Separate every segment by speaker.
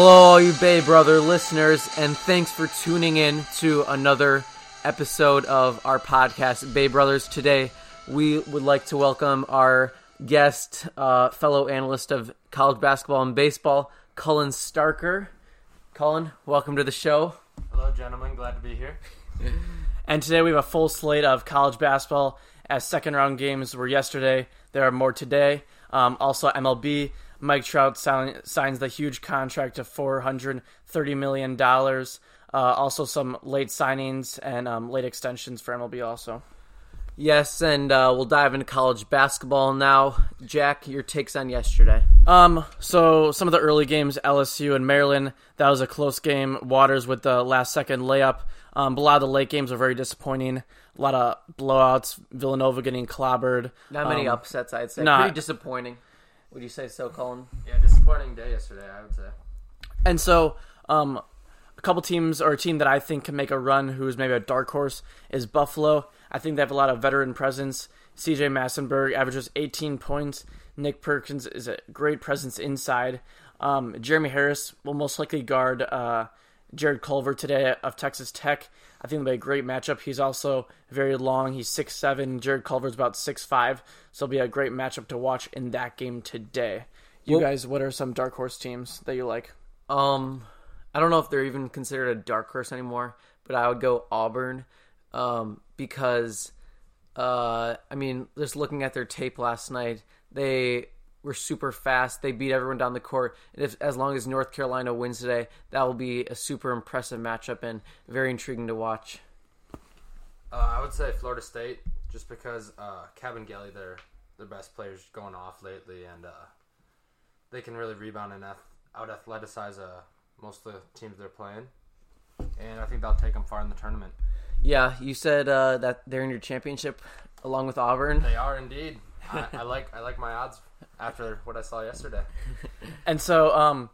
Speaker 1: Hello, all you Bay Brother listeners, and thanks for tuning in to another episode of our podcast, Bay Brothers. Today, we would like to welcome our guest, uh, fellow analyst of college basketball and baseball, Cullen Starker. Cullen, welcome to the show.
Speaker 2: Hello, gentlemen. Glad to be here.
Speaker 3: And today we have a full slate of college basketball as second round games were yesterday. There are more today. Um, also, MLB. Mike Trout sign, signs the huge contract of $430 million. Uh, also, some late signings and um, late extensions for MLB, also.
Speaker 1: Yes, and uh, we'll dive into college basketball now. Jack, your takes on yesterday.
Speaker 3: Um, so some of the early games, LSU and Maryland, that was a close game. Waters with the last second layup. Um, but a lot of the late games were very disappointing. A lot of blowouts. Villanova getting clobbered.
Speaker 1: Not many
Speaker 3: Um,
Speaker 1: upsets, I'd say.
Speaker 3: not-
Speaker 1: Pretty disappointing. Would you say so, Cullen?
Speaker 2: Yeah, disappointing day yesterday, I would say.
Speaker 3: And so, um, a couple teams or a team that I think can make a run, who is maybe a dark horse, is Buffalo. I think they have a lot of veteran presence. CJ Massinburg averages 18 points. Nick Perkins is a great presence inside. Um, Jeremy Harris will most likely guard uh, Jarrett Culver today of Texas Tech. I think it'll be a great matchup. He's also very long. He's 6'7". Jarrett Culver's about 6'5". So it'll be a great matchup to watch in that game today. You
Speaker 1: Well-
Speaker 3: guys, what are some dark horse teams that you like?
Speaker 1: Um, I don't know if they're even considered a dark horse anymore, but I would go Auburn, um, because, uh, I mean, just looking at their tape last night, they were super fast. They beat everyone down the court. And if as long as North Carolina wins today, that will be a super impressive matchup and very intriguing to watch.
Speaker 2: Uh, I would say Florida State, just because uh, Kabengele, their their best players going off lately, and uh, they can really rebound and ath- out athleticize uh, most of the teams they're playing. And I think they'll take them far in the tournament.
Speaker 1: Yeah, you said uh, that they're in your championship along with Auburn.
Speaker 2: They are indeed. I, I like I like my odds after what I saw yesterday.
Speaker 3: And so, um,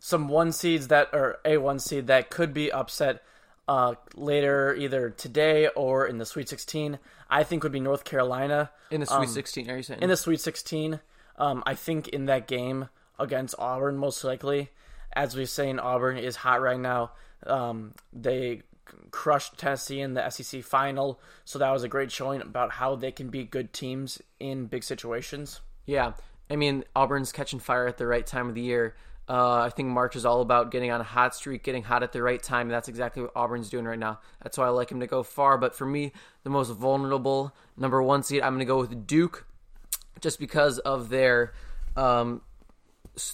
Speaker 3: some one seeds that or a one seed that could be upset uh, later, either today or in the Sweet 16, I think would be North Carolina
Speaker 1: In the Sweet
Speaker 3: Um,
Speaker 1: 16, are you saying?
Speaker 3: in the Sweet 16. Um, I think in that game against Auburn, most likely, as we're saying, Auburn is hot right now. Um, they crushed Tennessee in the SEC final, so that was a great showing about how they can be good teams in big situations.
Speaker 1: Yeah, I mean Auburn's catching fire at the right time of the year. Uh, I think March is all about getting on a hot streak, getting hot at the right time. And that's exactly what Auburn's doing right now. That's why I like him to go far. But for me, the most vulnerable number one seed, I'm going to go with Duke, just because of their um,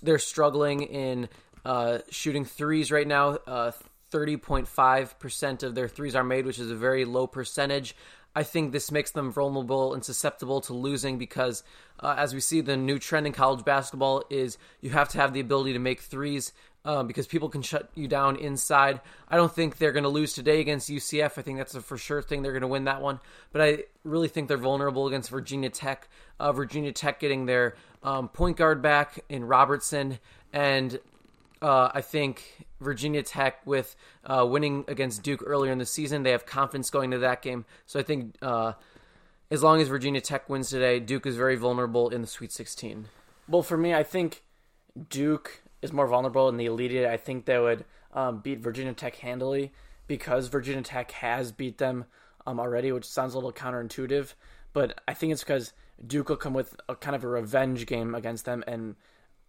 Speaker 1: they're struggling in uh, shooting threes right now. Uh, 30.5% of their threes are made, which is a very low percentage. I think this makes them vulnerable and susceptible to losing because, uh, as we see, the new trend in college basketball is you have to have the ability to make threes uh, because people can shut you down inside. I don't think they're going to lose today against UCF. I think that's a for sure thing. They're going to win that one. But I really think they're vulnerable against Virginia Tech. Uh, Virginia Tech getting their um, point guard back in Robertson and uh, I think Virginia Tech with uh, winning against Duke earlier in the season, they have confidence going to that game. So I think uh, as long as Virginia Tech wins today, Duke is very vulnerable in the Sweet 16.
Speaker 3: Well, for me, I think Duke is more vulnerable in the Elite Eight. I think they would um, beat Virginia Tech handily because Virginia Tech has beat them um, already, which sounds a little counterintuitive. But I think it's because Duke will come with a kind of a revenge game against them, and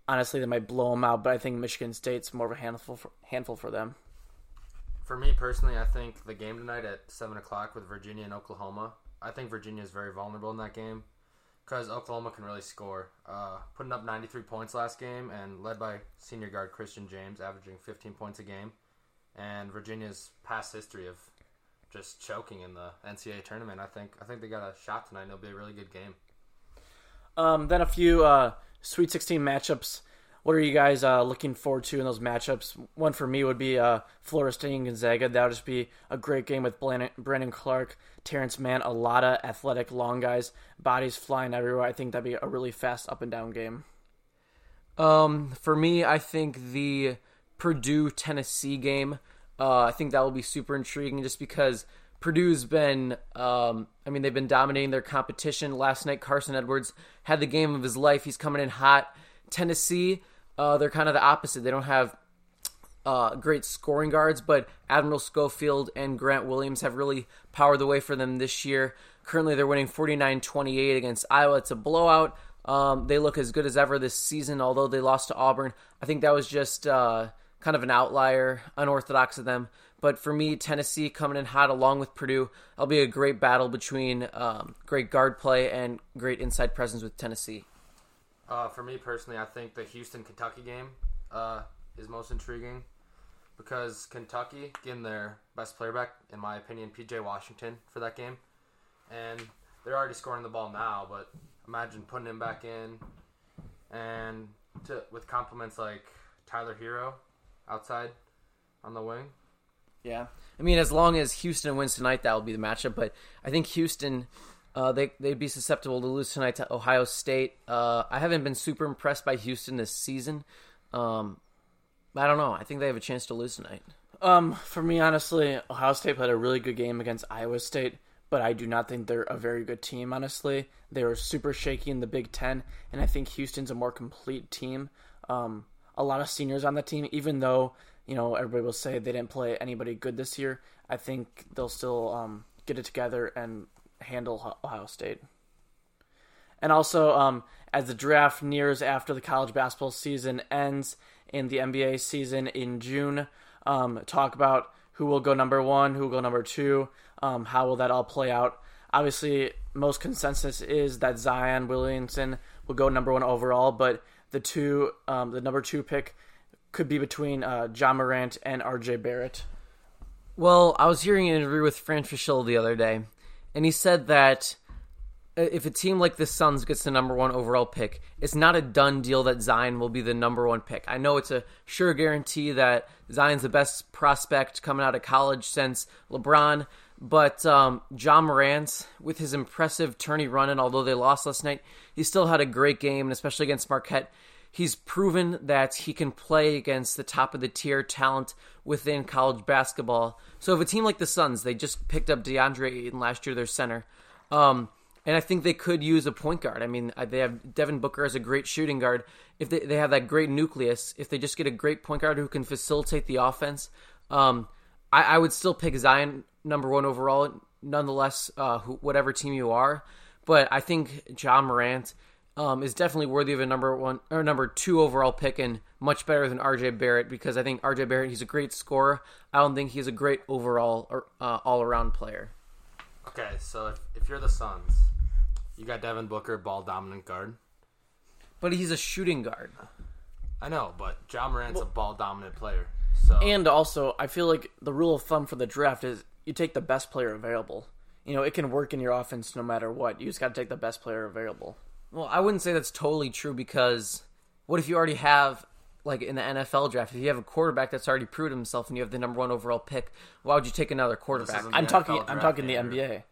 Speaker 3: honestly, they might blow them out. But I think Michigan State's more of a handful for, handful for them.
Speaker 2: For me personally, I think the game tonight at seven o'clock with Virginia and Oklahoma. I think Virginia is very vulnerable in that game because Oklahoma can really score. Uh, putting up 93 points last game and led by senior guard Christian James, averaging 15 points a game. And Virginia's past history of just choking in the NCAA tournament. I think I think they got a shot tonight. And it'll be a really good game.
Speaker 3: Um, then a few uh, Sweet 16 matchups. What are you guys uh, looking forward to in those matchups? One for me would be uh, State and Gonzaga. That would just be a great game with Brandon Clarke, Terrence Mann, a lot of athletic long guys, bodies flying everywhere. I think that'd be a really fast up and down game.
Speaker 1: Um, for me, I think the Purdue Tennessee game. Uh, I think that will be super intriguing just because Purdue's been. Um, I mean, they've been dominating their competition. Last night, Carsen Edwards had the game of his life. He's coming in hot. Tennessee, uh, they're kind of the opposite. They don't have uh, great scoring guards, but Admiral Schofield and Grant Williams have really powered the way for them this year. Currently, they're winning 49 28 against Iowa. It's a blowout. Um, they look as good as ever this season, although they lost to Auburn. I think that was just uh, kind of an outlier, unorthodox of them. But for me, Tennessee coming in hot along with Purdue, it'll be a great battle between um, great guard play and great inside presence with Tennessee.
Speaker 2: Uh, for me personally, I think the Houston Kentucky game uh, is most intriguing because Kentucky getting their best player back, in my opinion, PJ Washington for that game, and they're already scoring the ball now. But imagine putting him back in, and to with compliments like Tyler Herro outside on the wing.
Speaker 1: Yeah, I mean, as long as Houston wins tonight, that will be the matchup. But I think Houston, uh, they they'd be susceptible to lose tonight to Ohio State. Uh, I haven't been super impressed by Houston this season. Um, I don't know. I think they have a chance to lose tonight.
Speaker 3: Um, for me, honestly, Ohio State played a really good game against Iowa State, but I do not think they're a very good team. Honestly, they were super shaky in the Big Ten, and I think Houston's a more complete team. Um, a lot of seniors on the team, even though you know, everybody will say they didn't play anybody good this year. I think they'll still um, get it together and handle Ohio State. And also, um, as the draft nears after the college basketball season ends and the NBA season in June, um, talk about who will go number one, who will go number two, um, how will that all play out. Obviously, most consensus is that Zion Williamson will go number one overall, but the two, um, the number two pick could be between uh, Ja Morant and RJ Barrett.
Speaker 1: Well, I was hearing an interview with Fran Fraschilla the other day, and he said that uh, if a team like the Suns gets the number one overall pick, it's not a done deal that Zion will be the number one pick. I know it's a sure guarantee that Zion's the best prospect coming out of college since LeBron, but um, Ja Morant, with his impressive tourney run, and although they lost last night, he still had a great game, and especially against Marquette, he's proven that he can play against the top of the tier talent within college basketball. So if a team like the Suns, they just picked up DeAndre Ayton last year, their center. Um, and I think they could use a point guard. I mean, they have Devin Booker as a great shooting guard. If they, they have that great nucleus, if they just get a great point guard who can facilitate the offense, um, I, I, would still pick Zion number one overall, nonetheless, uh, whatever team you are. But I think John Morant um, is definitely worthy of a number one or number two overall pick and much better than RJ Barrett because I think RJ Barrett he's a great scorer. I don't think he's a great overall or uh, all around player.
Speaker 2: Okay, so if, if you're the Suns, you got Devin Booker, ball dominant guard,
Speaker 1: but he's a shooting guard.
Speaker 2: I know, but Ja Morant's well, a ball dominant player. So
Speaker 3: and also, I feel like the rule of thumb for the draft is you take the best player available. You know, it can work in your offense no matter what. You just got to take the best player available.
Speaker 1: Well, I wouldn't say that's totally true because what if you already have like in the NFL draft, if you have a quarterback that's already proved himself and you have the number one overall pick, why would you take another quarterback?
Speaker 3: I'm talking. I'm talking the NBA.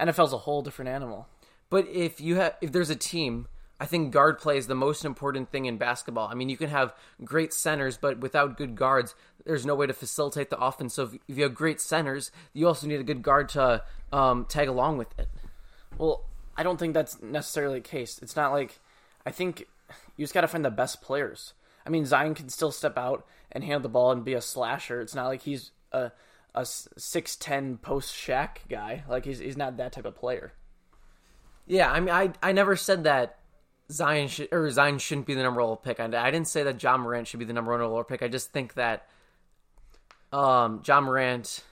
Speaker 3: NFL's a whole different animal.
Speaker 1: But if you have, if there's a team, I think guard play is the most important thing in basketball. I mean, you can have great centers, but without good guards, there's no way to facilitate the offense. So if, if you have great centers, you also need a good guard to um, tag along with it.
Speaker 3: Well, I don't think that's necessarily the case. It's not like I think you just got to find the best players. I mean, Zion can still step out and handle the ball and be a slasher. It's not like he's a a six ten post Shaq guy. Like he's he's not that type of player.
Speaker 1: Yeah, I mean, I I never said that Zion should or Zion shouldn't be the number one pick. I, I didn't say that John Morant should be the number one overall pick. I just think that um Ja Morant.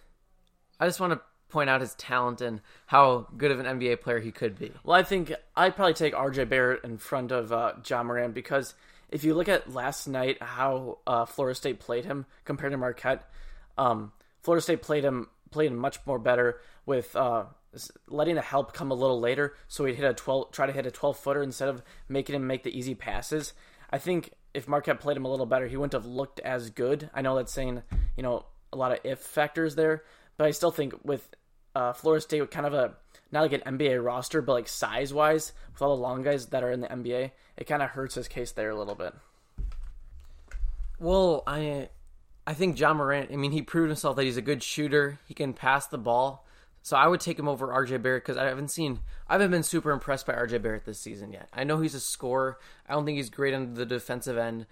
Speaker 1: I just want to point out his talent and how good of an NBA player he could be.
Speaker 3: Well, I think I'd probably take RJ Barrett in front of uh, Ja Morant because if you look at last night how uh, Florida State played him compared to Marquette, um, Florida State played him played him much more better with uh, letting the help come a little later, so he'd hit a twelve, try to hit a twelve footer instead of making him make the easy passes. I think if Marquette played him a little better, he wouldn't have looked as good. I know that's saying you know a lot of if factors there, but I still think with uh, Florida State with kind of a not like an NBA roster, but like size wise, with all the long guys that are in the NBA, it kind of hurts his case there a little bit.
Speaker 1: Well, I I think Ja Morant. I mean, he proved himself that he's a good shooter. He can pass the ball. So I would take him over RJ Barrett because I haven't seen, I haven't been super impressed by RJ Barrett this season yet. I know he's a scorer. I don't think he's great on the defensive end,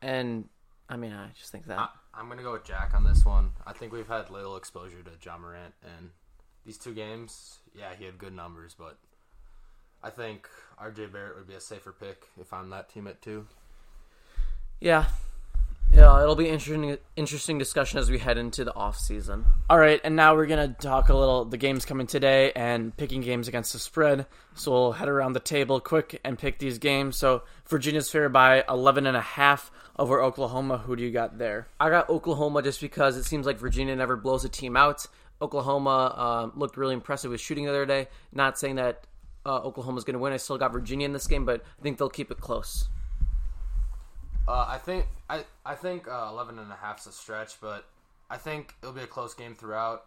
Speaker 1: and I mean, I just think that. I,
Speaker 2: I'm gonna go with Jack on this one. I think we've had little exposure to John Morant, and these two games, yeah, he had good numbers, but I think RJ Barrett would be a safer pick if I'm that team at two.
Speaker 1: Yeah. Yeah, it'll be interesting interesting discussion as we head into the off season.
Speaker 3: All right, and now we're gonna talk a little the games coming today and picking games against the spread. So we'll head around the table quick and pick these games. So Virginia's fair by 11 and a half over Oklahoma. Who do you got there?
Speaker 1: I got Oklahoma just because it seems like Virginia never blows a team out. Oklahoma uh, looked really impressive with shooting the other day. Not saying that uh, Oklahoma's going to win. I still got Virginia in this game, but I think they'll keep it close.
Speaker 2: Uh, I think I I think uh, 11 and a half is a stretch, but I think it'll be a close game throughout,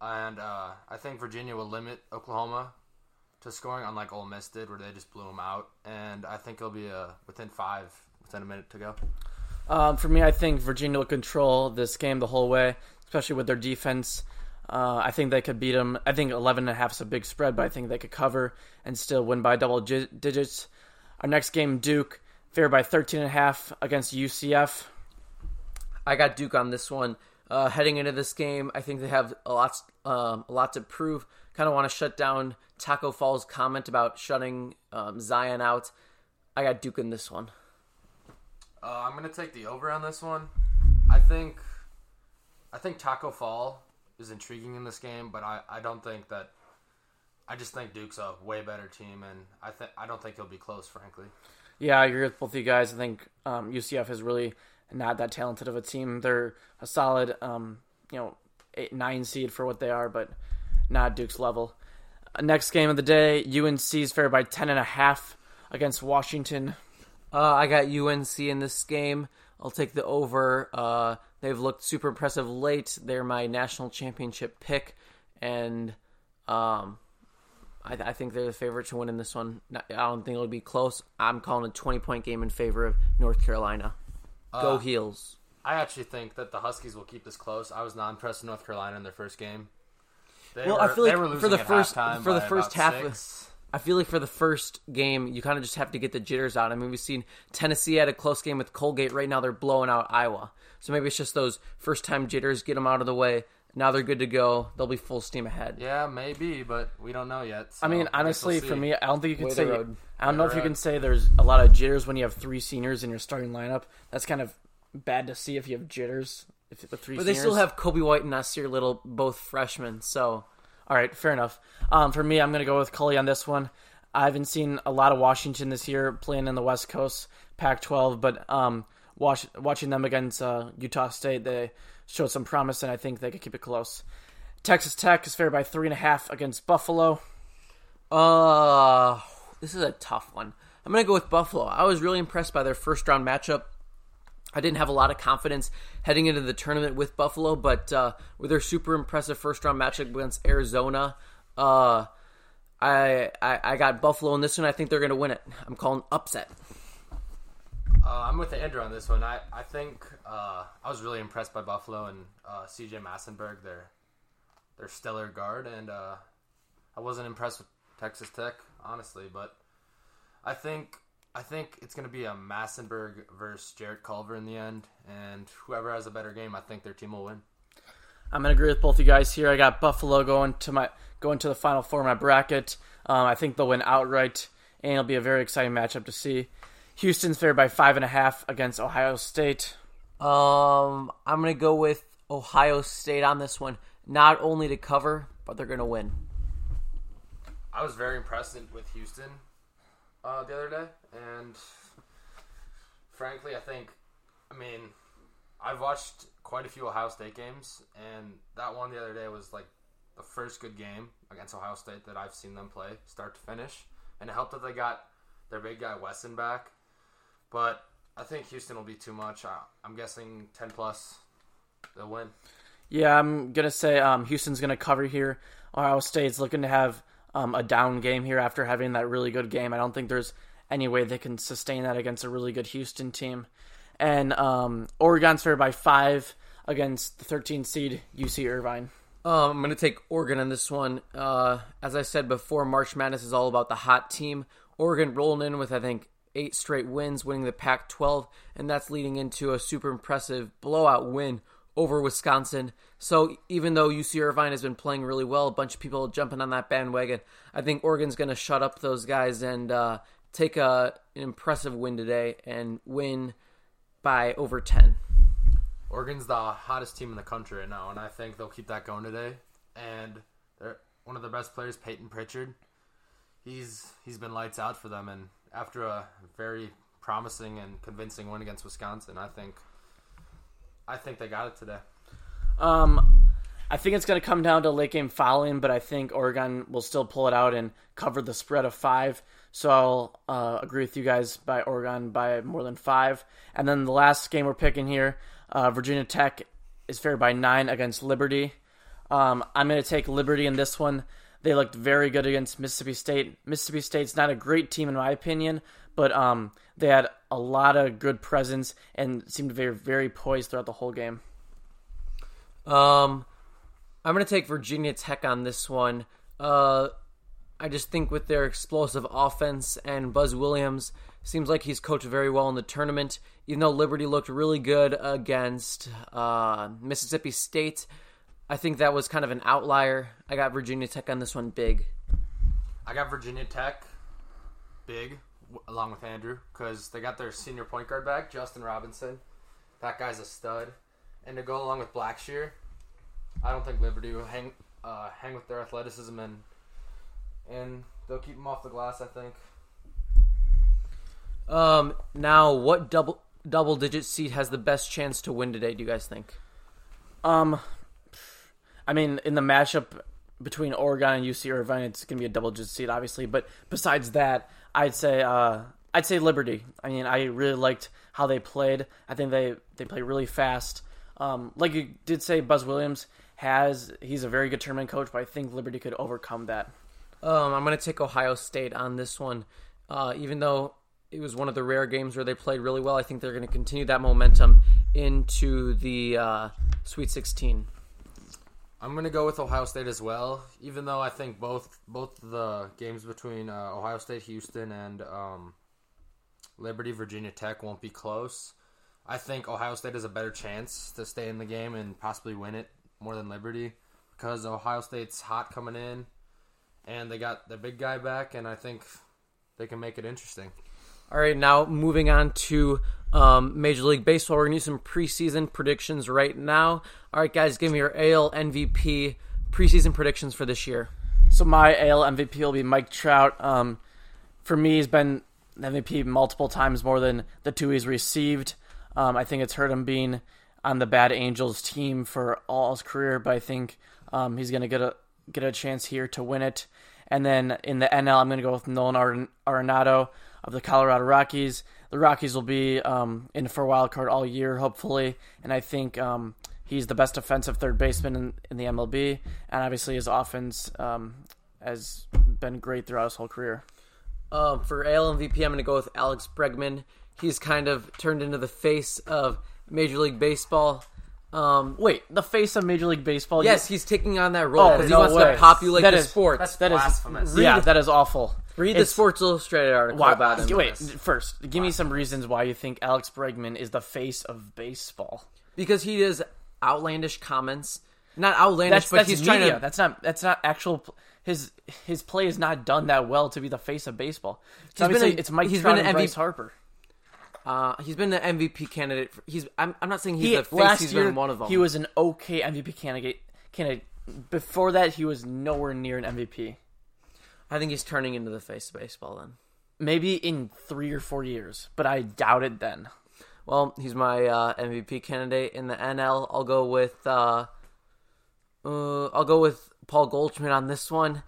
Speaker 2: and uh, I think Virginia will limit Oklahoma to scoring, unlike Ole Miss did, where they just blew them out. And I think it'll be a within five, within a minute to go.
Speaker 3: Um, for me, I think Virginia will control this game the whole way, especially with their defense. Uh, I think they could beat them. I think 11 and a half is a big spread, but I think they could cover and still win by double gi- digits. Our next game, Duke, favored by 13 and a half against UCF.
Speaker 1: I got Duke on this one. Uh, heading into this game, I think they have a lot, um, a lot to prove. Kind of want to shut down Tacko Fall's comment about shutting um, Zion out. I got Duke in this one.
Speaker 2: Uh, I'm gonna take the over on this one. I think, I think Tacko Fall is intriguing in this game, but I, I don't think that. I just think Duke's a way better team, and I think I don't think he'll be close, frankly.
Speaker 3: Yeah, I agree with both of you guys. I think um, UCF is really not that talented of a team. They're a solid, um, you know, eight, nine seed for what they are, but not Duke's level. Uh, next game of the day, UNC's fair by ten and a half against Washington.
Speaker 1: Uh, I got UNC in this game. I'll take the over. Uh, they've looked super impressive late. They're my national championship pick, and um, I, I, think they're the favorite to win in this one. I don't think it'll be close. I'm calling a 20 point game in favor of North Carolina. Go
Speaker 2: Uh,
Speaker 1: Heels.
Speaker 2: I actually think that the Huskies will keep this close. I was not impressed with North Carolina in their first game. They
Speaker 1: Well,
Speaker 2: were,
Speaker 1: I feel like for the first-
Speaker 2: halftime
Speaker 1: for the first half of-. I feel like for the first game, you kind of just have to get the jitters out. I mean, we've seen Tennessee had a close game with Colgate. Right now, they're blowing out Iowa. So maybe it's just those first time jitters, get them out of the way. Now they're good to go. They'll be full steam ahead.
Speaker 2: Yeah, maybe, but we don't know yet.
Speaker 3: I mean,
Speaker 2: guess we'll
Speaker 3: honestly, for me, I don't think you can
Speaker 1: Way
Speaker 3: say.
Speaker 1: road.
Speaker 3: I don't know if you can say there's a lot of jitters when you have three seniors in your starting lineup. That's kind of bad to see if you have jitters. If with three,
Speaker 1: But they still have Coby White and Nassir Little, both freshmen. So
Speaker 3: All right, fair enough. Um, for me, I'm going to go with Cully on this one. I haven't seen a lot of Washington this year playing in the West Coast Pac-12, but um, watch, watching them against uh, Utah State, they showed some promise, and I think they could keep it close. Texas Tech is favored by three and a half against Buffalo.
Speaker 1: Uh, this is a tough one. I'm going to go with Buffalo. I was really impressed by their first round matchup. I didn't have a lot of confidence heading into the tournament with Buffalo, but uh, with their super impressive first round matchup against Arizona, uh, I, I I got Buffalo in this one. I think they're going to win it. I'm calling upset.
Speaker 2: Uh, I'm with Andrew on this one. I, I think uh, I was really impressed by Buffalo and uh, C.J. Massinburg, their their stellar guard, and uh, I wasn't impressed with Texas Tech, honestly. But I think I think it's going to be a Massinburg versus Jarrett Culver in the end, and whoever has a better game, I think their team will win.
Speaker 3: I'm gonna agree with both you guys here. I got Buffalo going to my going to the final four of my bracket. Um, I think they'll win outright, and it'll be a very exciting matchup to see. Houston's favored by five and a half against Ohio State.
Speaker 1: Um, I'm going to go with Ohio State on this one. Not only to cover, but they're going to win.
Speaker 2: I was very impressed with Houston uh, the other day, and frankly, I think, I mean, I've watched quite a few Ohio State games, and that one the other day was like the first good game against Ohio State that I've seen them play, start to finish, and it helped that they got their big guy Wesson back, but I think Houston will be too much. I, I'm guessing ten plus, they'll win.
Speaker 3: Yeah, I'm gonna say um, Houston's gonna cover here. Ohio State's looking to have um, a down game here after having that really good game. I don't think there's any way they can sustain that against a really good Houston team. And um, Oregon's favored by five against the 13 seed UC Irvine.
Speaker 1: Um, I'm going to take Oregon on this one. Uh, as I said before, March Madness is all about the hot team. Oregon rolling in with, I think, eight straight wins, winning the Pac 12, and that's leading into a super impressive blowout win over Wisconsin. So even though UC Irvine has been playing really well, a bunch of people jumping on that bandwagon, I think Oregon's going to shut up those guys and uh, take a, an impressive win today and win by over 10.
Speaker 2: Oregon's the hottest team in the country right now, and I think they'll keep that going today. And they're one of their best players, Payton Pritchard. He's he's been lights out for them, and after a very promising and convincing win against Wisconsin, I think I think they got it today.
Speaker 3: Um, I think it's going to come down to late game fouling, but I think Oregon will still pull it out and cover the spread of five. So I'll uh, agree with you guys by Oregon by more than five. And then the last game we're picking here, uh, Virginia Tech is favored by nine against Liberty. Um, I'm going to take Liberty in this one. They looked very good against Mississippi State. Mississippi State's not a great team in my opinion, but um, they had a lot of good presence and seemed very very poised throughout the whole game.
Speaker 1: Um, I'm going to take Virginia Tech on this one. Uh, I just think with their explosive offense and Buzz Williams seems like he's coached very well in the tournament. Even though Liberty looked really good against uh, Mississippi State, I think that was kind of an outlier. I got Virginia Tech on this one big.
Speaker 2: I got Virginia Tech big w- along with Andrew because they got their senior point guard back, Justin Robinson. That guy's a stud. And to go along with Blackshear, I don't think Liberty will hang uh, hang with their athleticism and and they'll keep them off the glass. I think.
Speaker 1: Um, now, what double double digit seed has the best chance to win today? Do you guys think?
Speaker 3: Um, I mean, in the matchup between Oregon and UC Irvine, it's going to be a double digit seed, obviously. But besides that, I'd say uh, I'd say Liberty. I mean, I really liked how they played. I think they they play really fast. Um, like you did say, Buzz Williams has he's a very good tournament coach, but I think Liberty could overcome that.
Speaker 1: Um, I'm going to take Ohio State on this one. Uh, even though it was one of the rare games where they played really well, I think they're going to continue that momentum into the uh, Sweet 16.
Speaker 2: I'm gonna go with Ohio State as well, even though I think both both the games between uh, Ohio State, Houston, and um, Liberty, Virginia Tech won't be close. I think Ohio State has a better chance to stay in the game and possibly win it more than Liberty because Ohio State's hot coming in, and they got their big guy back, and I think they can make it interesting.
Speaker 1: All right, now moving on to um, Major League Baseball. We're going to do some preseason predictions right now. All right, guys, give me your AL MVP preseason predictions for this year.
Speaker 3: So my AL MVP will be Mike Trout. Um, for me, he's been MVP multiple times more than the two he's received. Um, I think it's hurt him being on the Bad Angels team for all his career, but I think um, he's going to get a get a chance here to win it. And then in the NL, I'm going to go with Nolan Arenado of the Colorado Rockies. The Rockies will be um, in for a wild card all year, hopefully, and I think um, he's the best defensive third baseman in, in the MLB, and obviously his offense um, has been great throughout his whole career.
Speaker 1: Um, for AL MVP, I'm going to go with Alex Bregman. He's kind of turned into the face of Major League Baseball. Um,
Speaker 3: Wait, the face of Major League Baseball?
Speaker 1: yes, he's taking on that role
Speaker 3: Oh,
Speaker 1: because
Speaker 3: no
Speaker 1: he wants
Speaker 3: way.
Speaker 1: to populate
Speaker 3: That
Speaker 1: the
Speaker 3: is-
Speaker 1: sports.
Speaker 2: That's
Speaker 3: that is
Speaker 2: blasphemous.
Speaker 3: yeah, that is awful.
Speaker 1: Read the Sports Illustrated article
Speaker 3: Why,
Speaker 1: about him.
Speaker 3: wait, first, give me some reasons why you think Alex Bregman is the face of baseball.
Speaker 1: because he does outlandish comments. Not outlandish,
Speaker 3: That's
Speaker 1: but
Speaker 3: that's
Speaker 1: he's
Speaker 3: media.
Speaker 1: trying to.
Speaker 3: That's not that's not actual. His his play is not done that well to be the face of baseball.
Speaker 1: He's been a-
Speaker 3: it's Mike
Speaker 1: he's
Speaker 3: Trout
Speaker 1: been an
Speaker 3: Bryce
Speaker 1: MVP
Speaker 3: Harper.
Speaker 1: Uh, he's been an MVP candidate. For, he's. I'm, I'm not saying he's
Speaker 3: He,
Speaker 1: the face.
Speaker 3: last
Speaker 1: he's
Speaker 3: year
Speaker 1: been one of them.
Speaker 3: he was an okay MVP candidate. Candidate before that he was nowhere near an MVP.
Speaker 1: I think he's turning into the face of baseball. Then.
Speaker 3: Maybe in three or four years, but I doubt it then.
Speaker 1: Well, he's my uh, MVP candidate in the NL. I'll go with. Uh, uh, I'll go with Paul Goldschmidt on this one.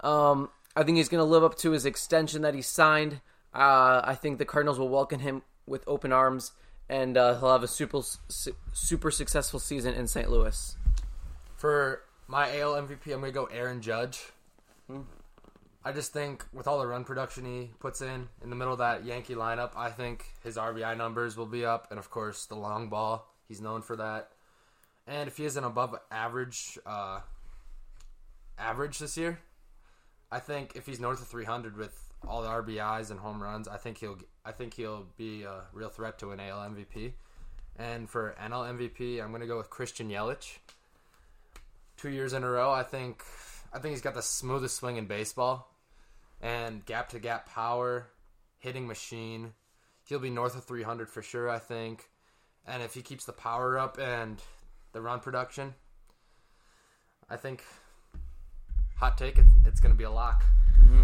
Speaker 1: Um, I think he's going to live up to his extension that he signed. Uh, I think the Cardinals will welcome him with open arms, and uh, he'll have a super super successful season in St. Louis.
Speaker 2: For my AL MVP, I'm gonna go Aaron Judge.
Speaker 3: Hmm.
Speaker 2: I just think with all the run production he puts in in the middle of that Yankee lineup, I think his RBI numbers will be up, and of course the long ball. He's known for that. And if he is an above average uh, average this year, I think if he's north of 300 with all the RBIs and home runs, I think he'll I think he'll be a real threat to an AL MVP. And for NL MVP, I'm gonna go with Christian Yelich. Two years in a row, I think I think he's got the smoothest swing in baseball, and gap to gap power, hitting machine. He'll be north of 300 for sure, I think. And if he keeps the power up and the run production, I think hot take it, it's going to be a lock.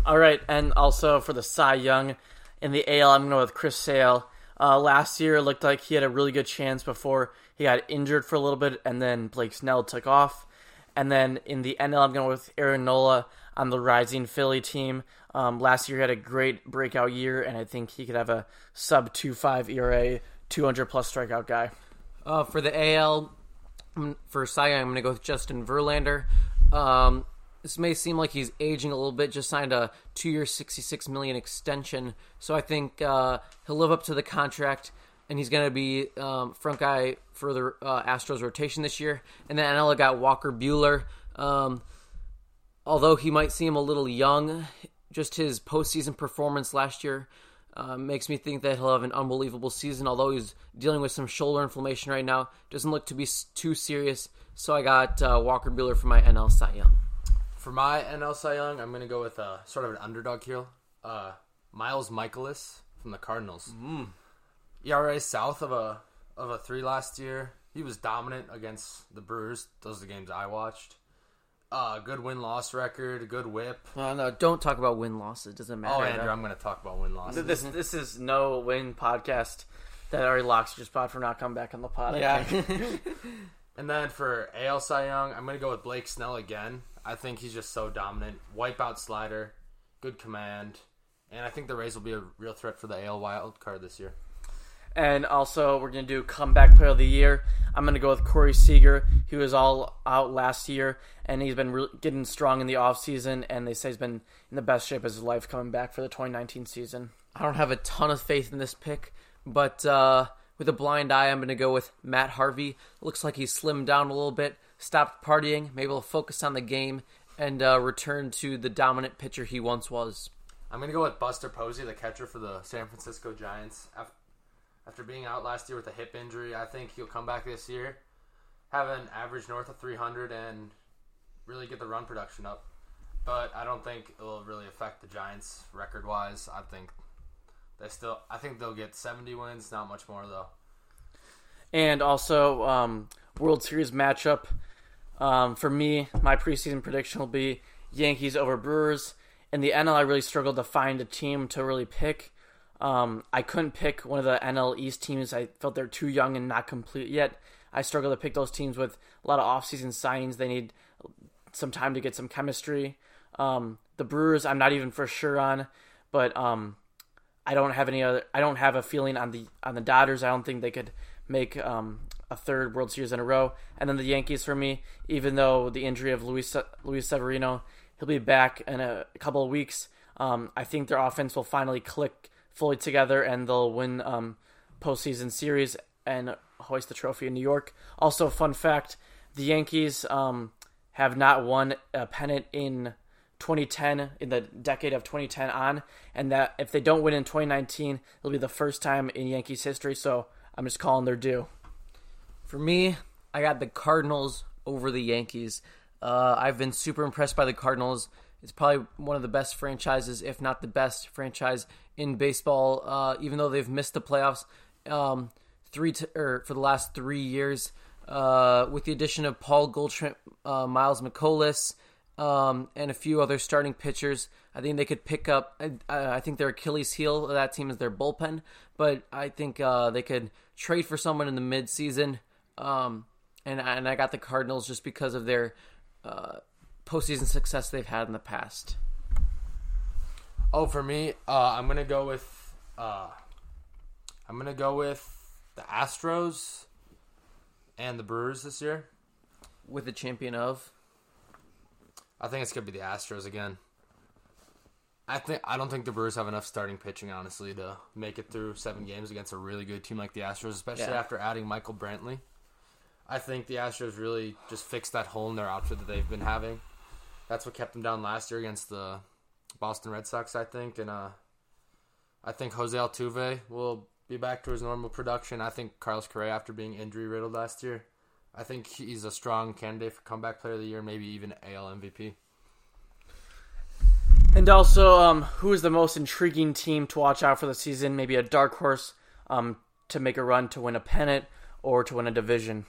Speaker 3: All right, and also for the Cy Young in the AL, I'm going with Chris Sale. Uh, last year, it looked like he had a really good chance before he got injured for a little bit, and then Blake Snell took off. And then in the NL, I'm going with Aaron Nola on the rising Philly team. Um, last year, he had a great breakout year, and I think he could have a sub 2.5 ERA, 200 plus strikeout guy.
Speaker 1: Uh, for the AL, for Cy Young, I'm going to go with Justin Verlander. Um, this may seem like he's aging a little bit. Just signed a two-year, sixty-six million extension, so I think uh, he'll live up to the contract, and he's going to be um, front guy for the uh, Astros rotation this year. And then NL got Walker Buehler. Um, although he might seem a little young, just his postseason performance last year uh, makes me think that he'll have an unbelievable season. Although he's dealing with some shoulder inflammation right now, doesn't look to be too serious. So I got uh, Walker Buehler for my NL Cy Young.
Speaker 2: For my NL Cy Young, I'm going to go with uh, sort of an underdog here. Uh, Miles Mikolas from the Cardinals. Mm. ERA south of a of a three last year. He was dominant against the Brewers. Those are the games I watched. Uh, good win loss record, a good WHIP.
Speaker 1: Uh, no, don't talk about win loss. It doesn't matter.
Speaker 2: Oh, Andrew, I'm going to talk about win loss.
Speaker 3: This this is no win podcast that already locks your spot for not coming back on the pod.
Speaker 1: Yeah.
Speaker 2: And then for AL Cy Young, I'm going to go with Blake Snell again. I think he's just so dominant. Wipeout slider, good command, and I think the Rays will be a real threat for the AL wild card this year.
Speaker 3: And also, we're going to do comeback player of the year. I'm going to go with Corey Seager. He was all out last year, and he's been re- getting strong in the offseason, and they say he's been in the best shape of his life coming back for the 2019 season.
Speaker 1: I don't have a ton of faith in this pick, but uh, with a blind eye, I'm going to go with Matt Harvey. Looks like he's slimmed down a little bit, stopped partying, maybe he'll focus on the game, and uh, return to the dominant pitcher he once was.
Speaker 2: I'm going to go with Buster Posey, the catcher for the San Francisco Giants. Af- After being out last year with a hip injury, I think he'll come back this year, have an average north of 300, and really get the run production up. But I don't think it'll really affect the Giants record wise. I think they still, I think they'll get 70 wins, not much more though.
Speaker 3: And also, um, World Series matchup. Um, for me, my preseason prediction will be Yankees over Brewers. In the NL, I really struggled to find a team to really pick. Um, I couldn't pick one of the NL East teams. I felt they're too young and not complete yet. I struggle to pick those teams with a lot of offseason signings. They need some time to get some chemistry. Um, the Brewers, I'm not even for sure on, but um, I don't have any other. I don't have a feeling on the on the Dodgers. I don't think they could make um, a third World Series in a row. And then the Yankees for me, even though the injury of Luis Luis Severino, he'll be back in a couple of weeks. Um, I think their offense will finally click fully together, and they'll win um, postseason series and hoist the trophy in New York. Also, fun fact: the Yankees um, have not won a pennant in 2010 in the decade of 2010 on, and that if they don't win in 2019, it'll be the first time in Yankees history. So I'm just calling their due.
Speaker 1: For me, I got the Cardinals over the Yankees. Uh, I've been super impressed by the Cardinals. It's probably one of the best franchises, if not the best franchise in baseball. Uh, even though they've missed the playoffs um, three t- or for the last three years, uh, with the addition of Paul Goldschmidt, uh, Miles Mikolas, um, and a few other starting pitchers, I think they could pick up. I, I think their Achilles heel of that team is their bullpen, but I think uh, they could trade for someone in the midseason. Um, and and I got the Cardinals just because of their uh, postseason success they've had in the past.
Speaker 2: Oh, for me, uh, I'm gonna go with uh, I'm gonna go with the Astros and the Brewers this year.
Speaker 1: With the champion of,
Speaker 2: I think it's gonna be the Astros again. I think I don't think the Brewers have enough starting pitching, honestly, to make it through seven games against a really good team like the Astros, especially
Speaker 1: Yeah.
Speaker 2: after adding Michael Brantley. I think the Astros really just fixed that hole in their outfit that they've been having. That's what kept them down last year against the Boston Red Sox, I think, and uh, I think Jose Altuve will be back to his normal production. I think Carlos Correa, after being injury riddled last year, I think he's a strong candidate for comeback player of the year, maybe even AL MVP.
Speaker 3: And also, um, who is the most intriguing team to watch out for the season? Maybe a dark horse um, to make a run to win a pennant or to win a division.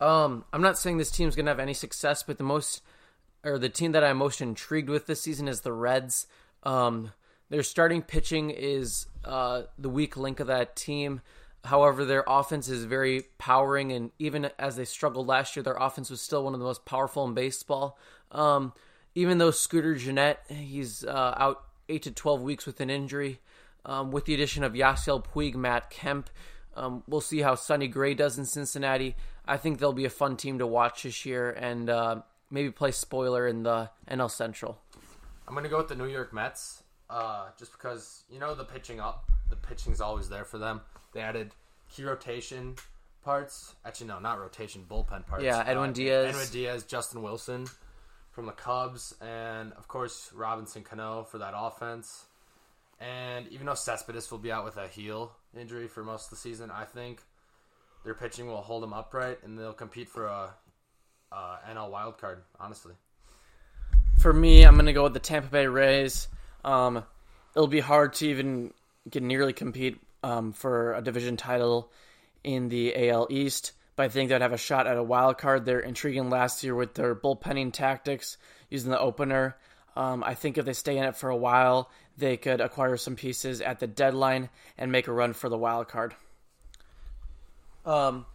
Speaker 1: Um, I'm not saying this team's gonna have any success, but the most or the team that I'm most intrigued with this season is the Reds. Um, their starting pitching is uh, the weak link of that team. However, their offense is very powering, and even as they struggled last year, their offense was still one of the most powerful in baseball. Um, even though Scooter Gennett, he's uh, out eight to twelve weeks with an injury. Um, with the addition of Yasiel Puig, Matt Kemp, um, we'll see how Sonny Gray does in Cincinnati. I think they'll be a fun team to watch this year, and uh, maybe play spoiler in the NL Central.
Speaker 2: I'm gonna go with the New York Mets, uh, just because you know the pitching up, the pitching's always there for them. They added key rotation parts. Actually, no, not rotation, bullpen parts.
Speaker 1: Yeah, Edwin
Speaker 2: Uh,
Speaker 1: Diaz.
Speaker 2: Edwin Diaz, Justin Wilson from the Cubs, and of course Robinson Cano for that offense. And even though Cespedes will be out with a heel injury for most of the season, I think their pitching will hold them upright, and they'll compete for a, a NL wild card. Honestly,
Speaker 3: For me, I'm going to go with the Tampa Bay Rays. Um, it'll be hard to even get nearly compete um, for a division title in the AL East, but I think they'd have a shot at a wild card. They're intriguing last year with their bullpenning tactics using the opener. Um, I think if they stay in it for a while, they could acquire some pieces at the deadline and make a run for the wild card.
Speaker 1: Um,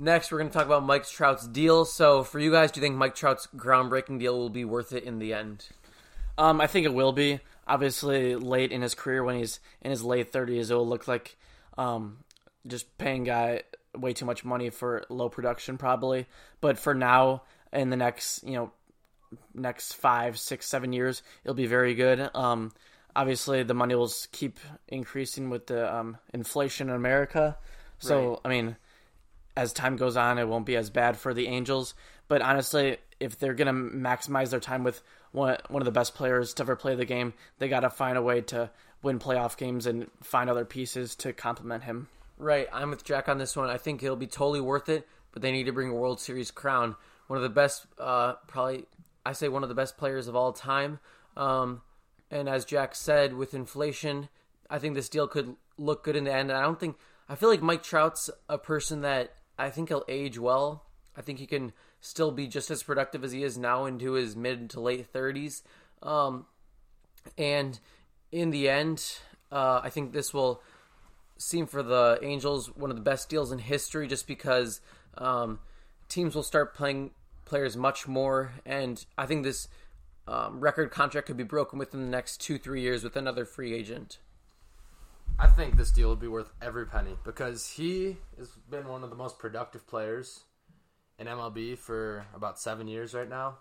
Speaker 1: next, we're going to talk about Mike Trout's deal. So, for you guys, do you think Mike Trout's groundbreaking deal will be worth it in the end?
Speaker 3: Um, I think it will be. Obviously, late in his career, when he's in his late thirties, it will look like um, just paying guy way too much money for low production, probably. But for now, in the next, you know, next five, six, seven years, it'll be very good. Um, obviously, the money will keep increasing with the um, inflation in America. So,
Speaker 1: Right.
Speaker 3: I mean, as time goes on, it won't be as bad for the Angels. But honestly, if they're going to maximize their time with one, one of the best players to ever play the game, they got to find a way to win playoff games and find other pieces to complement him.
Speaker 1: Right, I'm with Jack on this one. I think it'll be totally worth it, but they need to bring a World Series crown. One of the best, uh, probably, I say one of the best players of all time. Um, and as Jack said, with inflation, I think this deal could look good in the end. I don't think, I feel like Mike Trout's a person that I think he'll age well. I think he can still be just as productive as he is now into his mid to late 30s. Um, and in the end, uh, I think this will seem for the Angels one of the best deals in history just because um, teams will start playing players much more. And I think this um, record contract could be broken within the next two, three years with another free agent.
Speaker 2: I think this deal would be worth every penny because he has been one of the most productive players in MLB for about seven years right now.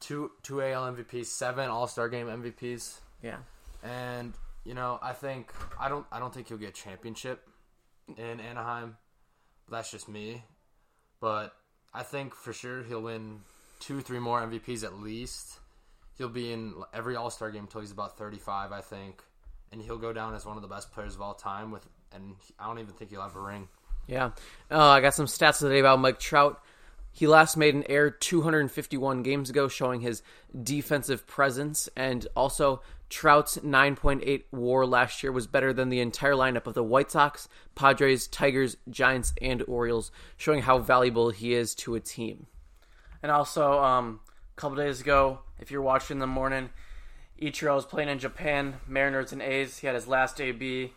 Speaker 2: Two two AL MVPs, seven All Star Game MVPs,
Speaker 1: Yeah.
Speaker 2: and you know I think I don't I don't think he'll get a championship in Anaheim. That's just me, but I think for sure he'll win two three more MVPs at least. He'll be in every All Star game until he's about thirty five, I think and he'll go down as one of the best players of all time. With and I don't even think he'll have a ring.
Speaker 1: Yeah. Uh, I got some stats today about Mike Trout. He last made an error 251 games ago, showing his defensive presence. And also, Trout's 9.8 WAR last year was better than the entire lineup of the White Sox, Padres, Tigers, Giants, and Orioles, showing how valuable he is to a team.
Speaker 3: And also, um, a couple days ago, if you're watching in the morning, Ichiro was playing in Japan, Mariners and A's. He had his last AB,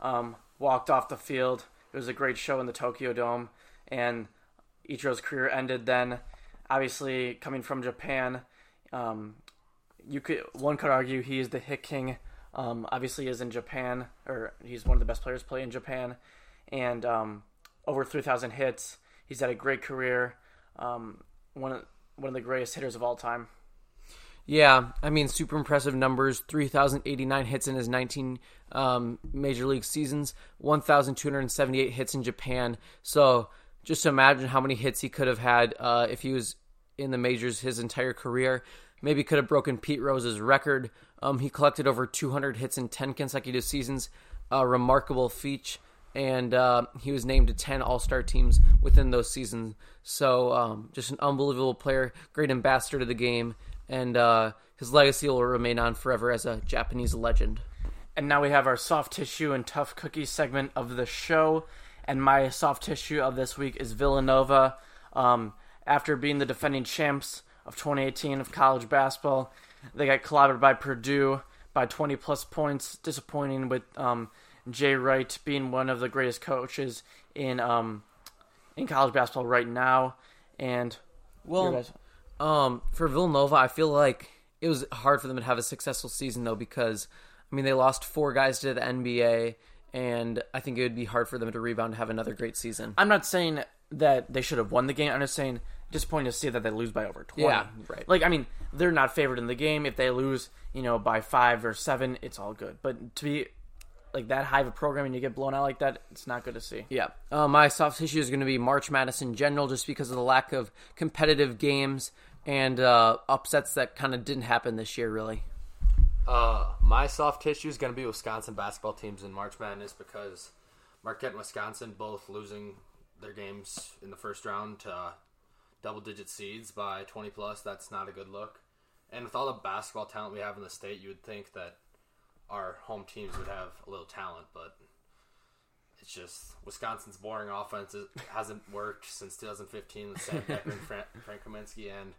Speaker 3: um, walked off the field. It was a great show in the Tokyo Dome, and Ichiro's career ended then. Obviously, coming from Japan, um, you could one could argue he is the hit king. Um, obviously, is in Japan, or he's one of the best players play in Japan, and um, over 3,000 hits. He's had a great career. Um, one of one of the greatest hitters of all time.
Speaker 1: Yeah, I mean, super impressive numbers 3,089 hits in his 19 um, major league seasons, 1,278 hits in Japan. So just imagine how many hits he could have had uh, if he was in the majors his entire career. Maybe could have broken Pete Rose's record Um, he collected over 200 hits in 10 consecutive seasons, a remarkable feat, and uh, he was named to 10 All Star teams within those seasons. So, um, just an unbelievable player, great ambassador to the game, and uh, his legacy will remain on forever as a Japanese legend.
Speaker 3: And now we have our soft tissue and tough cookie segment of the show. And my soft tissue of this week is Villanova. Um, after being the defending champs of 2018 of college basketball, they got clobbered by Purdue by 20 plus points. Disappointing with um, Jay Wright being one of the greatest coaches in um, in college basketball right now. And
Speaker 1: well, um, for Villanova, I feel like it was hard for them to have a successful season though because I mean they lost four guys to the NBA, and I think it would be hard for them to rebound and have another great season.
Speaker 3: I'm not saying that they should have won the game. I'm just saying disappointing to see that they lose by over 20.
Speaker 1: Yeah, right.
Speaker 3: Like, I mean, they're not favored in the game. If they lose, you know, by five or seven, it's all good. But to be like that high of a program and you get blown out like that, it's not good to see.
Speaker 1: Yeah. Uh, my soft tissue is going to be March Madness in general, just because of the lack of competitive games and uh, upsets that kind of didn't happen this year, really.
Speaker 2: Uh, my soft tissue is going to be Wisconsin basketball teams in March Madness because Marquette and Wisconsin both losing their games in the first round to double digit seeds by 20 plus. That's not a good look. And with all the basketball talent we have in the state, you would think that our home teams would have a little talent, but it's just Wisconsin's boring offense hasn't worked since 2015 with Sam Dekker and Frank, Frank Kaminsky, and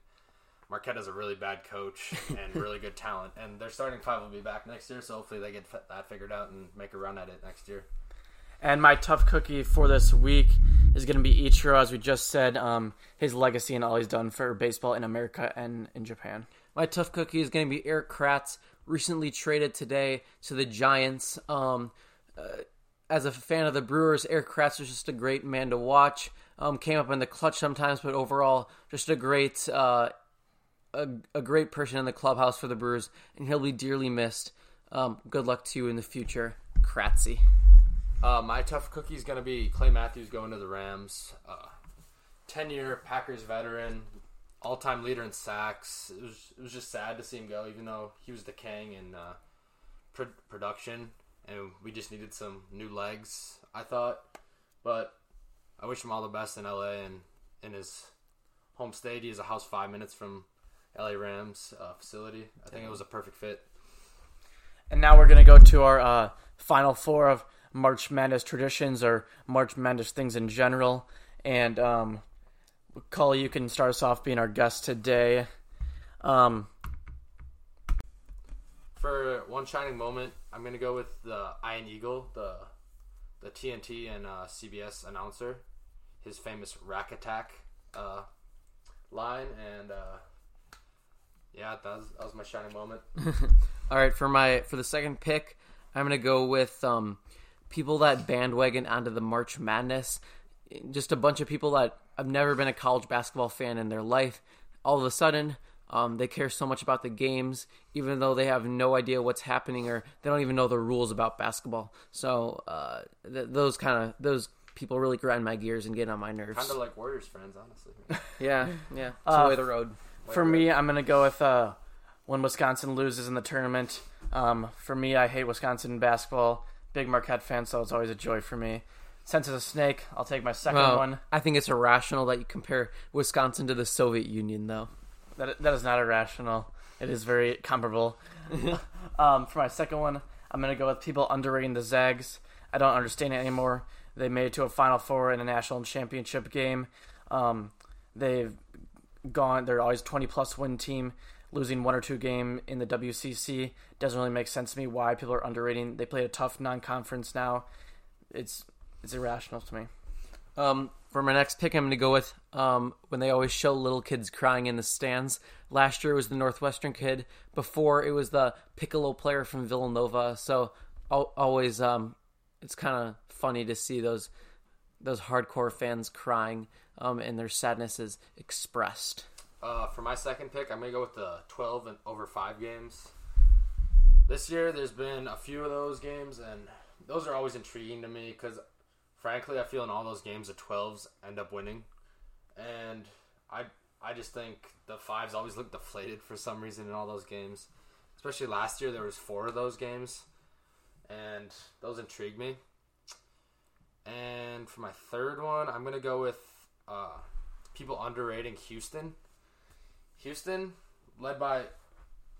Speaker 2: Marquette has a really bad coach and really good talent, and their starting five will be back next year. So hopefully they get that figured out and make a run at it next year.
Speaker 3: And my tough cookie for this week is going to be Ichiro, as we just said, um, his legacy and all he's done for baseball in America and in Japan.
Speaker 1: My tough cookie is going to be Erik Kratz, recently traded today to the Giants. Um, uh, as a fan of the Brewers, Erik Kratz is just a great man to watch. Um, came up in the clutch sometimes, but overall, just a great, uh, a, a great person in the clubhouse for the Brewers, and he'll be dearly missed. Um, good luck to you in the future, Kratzy.
Speaker 2: Uh, my tough cookie is going to be Clay Matthews going to the Rams. Uh, 10 year Packers veteran, all time leader in sacks. It was, it was just sad to see him go, even though he was the king in uh, pr- production. And we just needed some new legs, I thought. But I wish him all the best in LA and in his home state. He is a house five minutes from LA Rams uh, facility. I think it was a perfect fit.
Speaker 3: And now we're to go to our uh, final four of March Madness traditions or March Madness things in general. And um, Cully, you can start us off being our guest today. Um,
Speaker 2: For one shining moment, I'm gonna go with the Ian Eagle, the the TNT and uh, CBS announcer, his famous rack attack uh, line, and uh, yeah, that was, that was my shining moment.
Speaker 1: All right, for my for the second pick, I'm gonna go with um, people that bandwagon onto the March Madness. Just a bunch of people that have never been a college basketball fan in their life. All of a sudden, um, they care so much about the games, even though they have no idea what's happening or they don't even know the rules about basketball. So uh, th- those kind of those people really grind my gears and get on my nerves.
Speaker 2: Kind of like Warriors fans, honestly.
Speaker 1: yeah, yeah, it's
Speaker 3: Uh,
Speaker 1: the way the road.
Speaker 3: for me, I'm going to go with uh, when Wisconsin loses in the tournament. Um, for me, I hate Wisconsin basketball. Big Marquette fan, so it's always a joy for me. Sense of a snake, I'll take my second
Speaker 1: Well,
Speaker 3: one.
Speaker 1: I think it's irrational that you compare Wisconsin to the Soviet Union, though.
Speaker 3: That that is not irrational. It is very comparable. um, for my second one, I'm gonna go with people underrating the Zags. I don't understand it anymore. They made it to a Final Four in a national championship game. Um, they've gone. They're always 20 plus win team. Losing one or two game in the WCC doesn't really make sense to me. Why people are underrating? They play a tough non-conference now. It's it's irrational to me.
Speaker 1: Um, for my next pick, I'm going to go with um, when they always show little kids crying in the stands. Last year it was the Northwestern kid. Before it was the Piccolo player from Villanova. So always, um, it's kind of funny to see those those hardcore fans crying um, and their sadness is expressed.
Speaker 2: Uh, for my second pick, I'm gonna go with the 12 and over five games. This year, there's been a few of those games, and those are always intriguing to me because, frankly, I feel in all those games the 12s end up winning, and I I just think the fives always look deflated for some reason in all those games, especially last year there was four of those games, and those intrigued me. And for my third one, I'm gonna go with uh, people underrating Houston. Houston, led by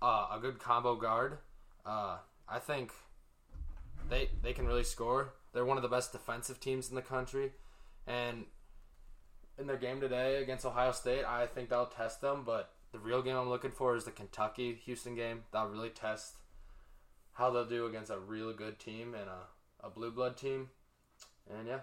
Speaker 2: uh, a good combo guard. Uh, I think they they can really score. They're one of the best defensive teams in the country, and in their game today against Ohio State, I think that'll test them. But the real game I'm looking for is the Kentucky Houston game. That'll really test how they'll do against a really good team and a, a blue blood team. And yeah,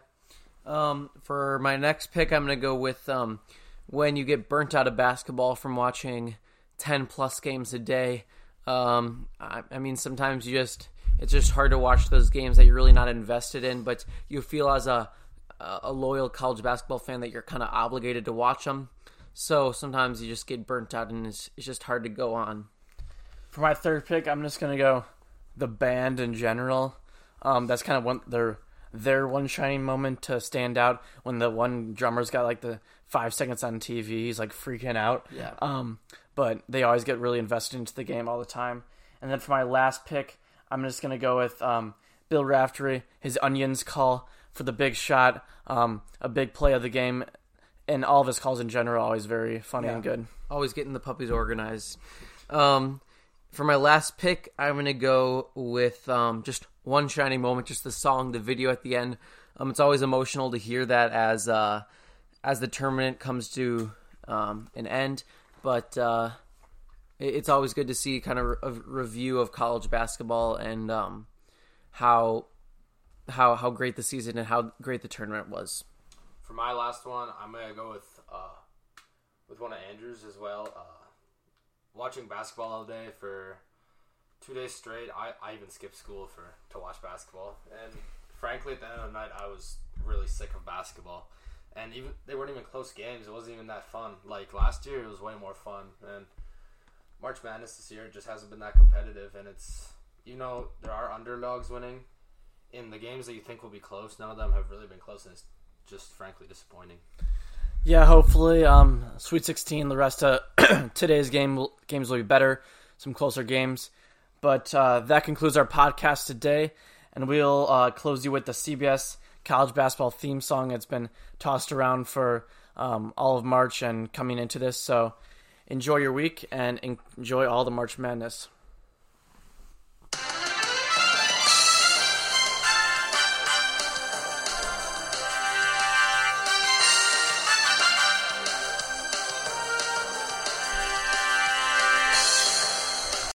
Speaker 1: Um, for my next pick, I'm going to go with um, when you get burnt out of basketball from watching 10 plus games a day. Um, I, I mean, sometimes you just it's just hard to watch those games that you're really not invested in, but you feel as a a loyal college basketball fan that you're kind of obligated to watch them. So sometimes you just get burnt out, and it's it's just hard to go on.
Speaker 3: For my third pick, I'm just gonna go the band in general. Um, that's kind of one their their one shining moment to stand out when the one drummer's got like the five seconds on TV. He's like freaking out.
Speaker 1: Yeah.
Speaker 3: Um, but they always get really invested into the game all the time. And then for my last pick, I'm just gonna go with um, Bill Raftery, his onions call for the big shot, um, a big play of the game, and all of his calls in general are always very funny and good.
Speaker 1: Always getting the puppies organized. Um, for my last pick, I'm gonna go with um, just one shining moment, just the song, the video at the end. Um, it's always emotional to hear that as uh, as the tournament comes to um, an end, but uh, it's always good to see kind of a review of college basketball and um, how how how great the season and how great the tournament was.
Speaker 2: for my last one, I'm gonna go with uh, with one of Andrews as well. Uh, watching basketball all day for two days straight, I, I even skipped school for to watch basketball. And frankly, at the end of the night, I was really sick of basketball. And even they weren't even close games. It wasn't even that fun. Like last year, it was way more fun. And March Madness this year just hasn't been that competitive. And it's you know there are underdogs winning in the games that you think will be close. None of them have really been close, and it's just frankly disappointing.
Speaker 3: Yeah, hopefully, um, Sweet 16, the rest of today's game will, games will be better, some closer games. But uh, that concludes our podcast today, and we'll uh, close you with the CBS college basketball theme song that's been tossed around for um, all of March and coming into this. So enjoy your week and enjoy all the March Madness.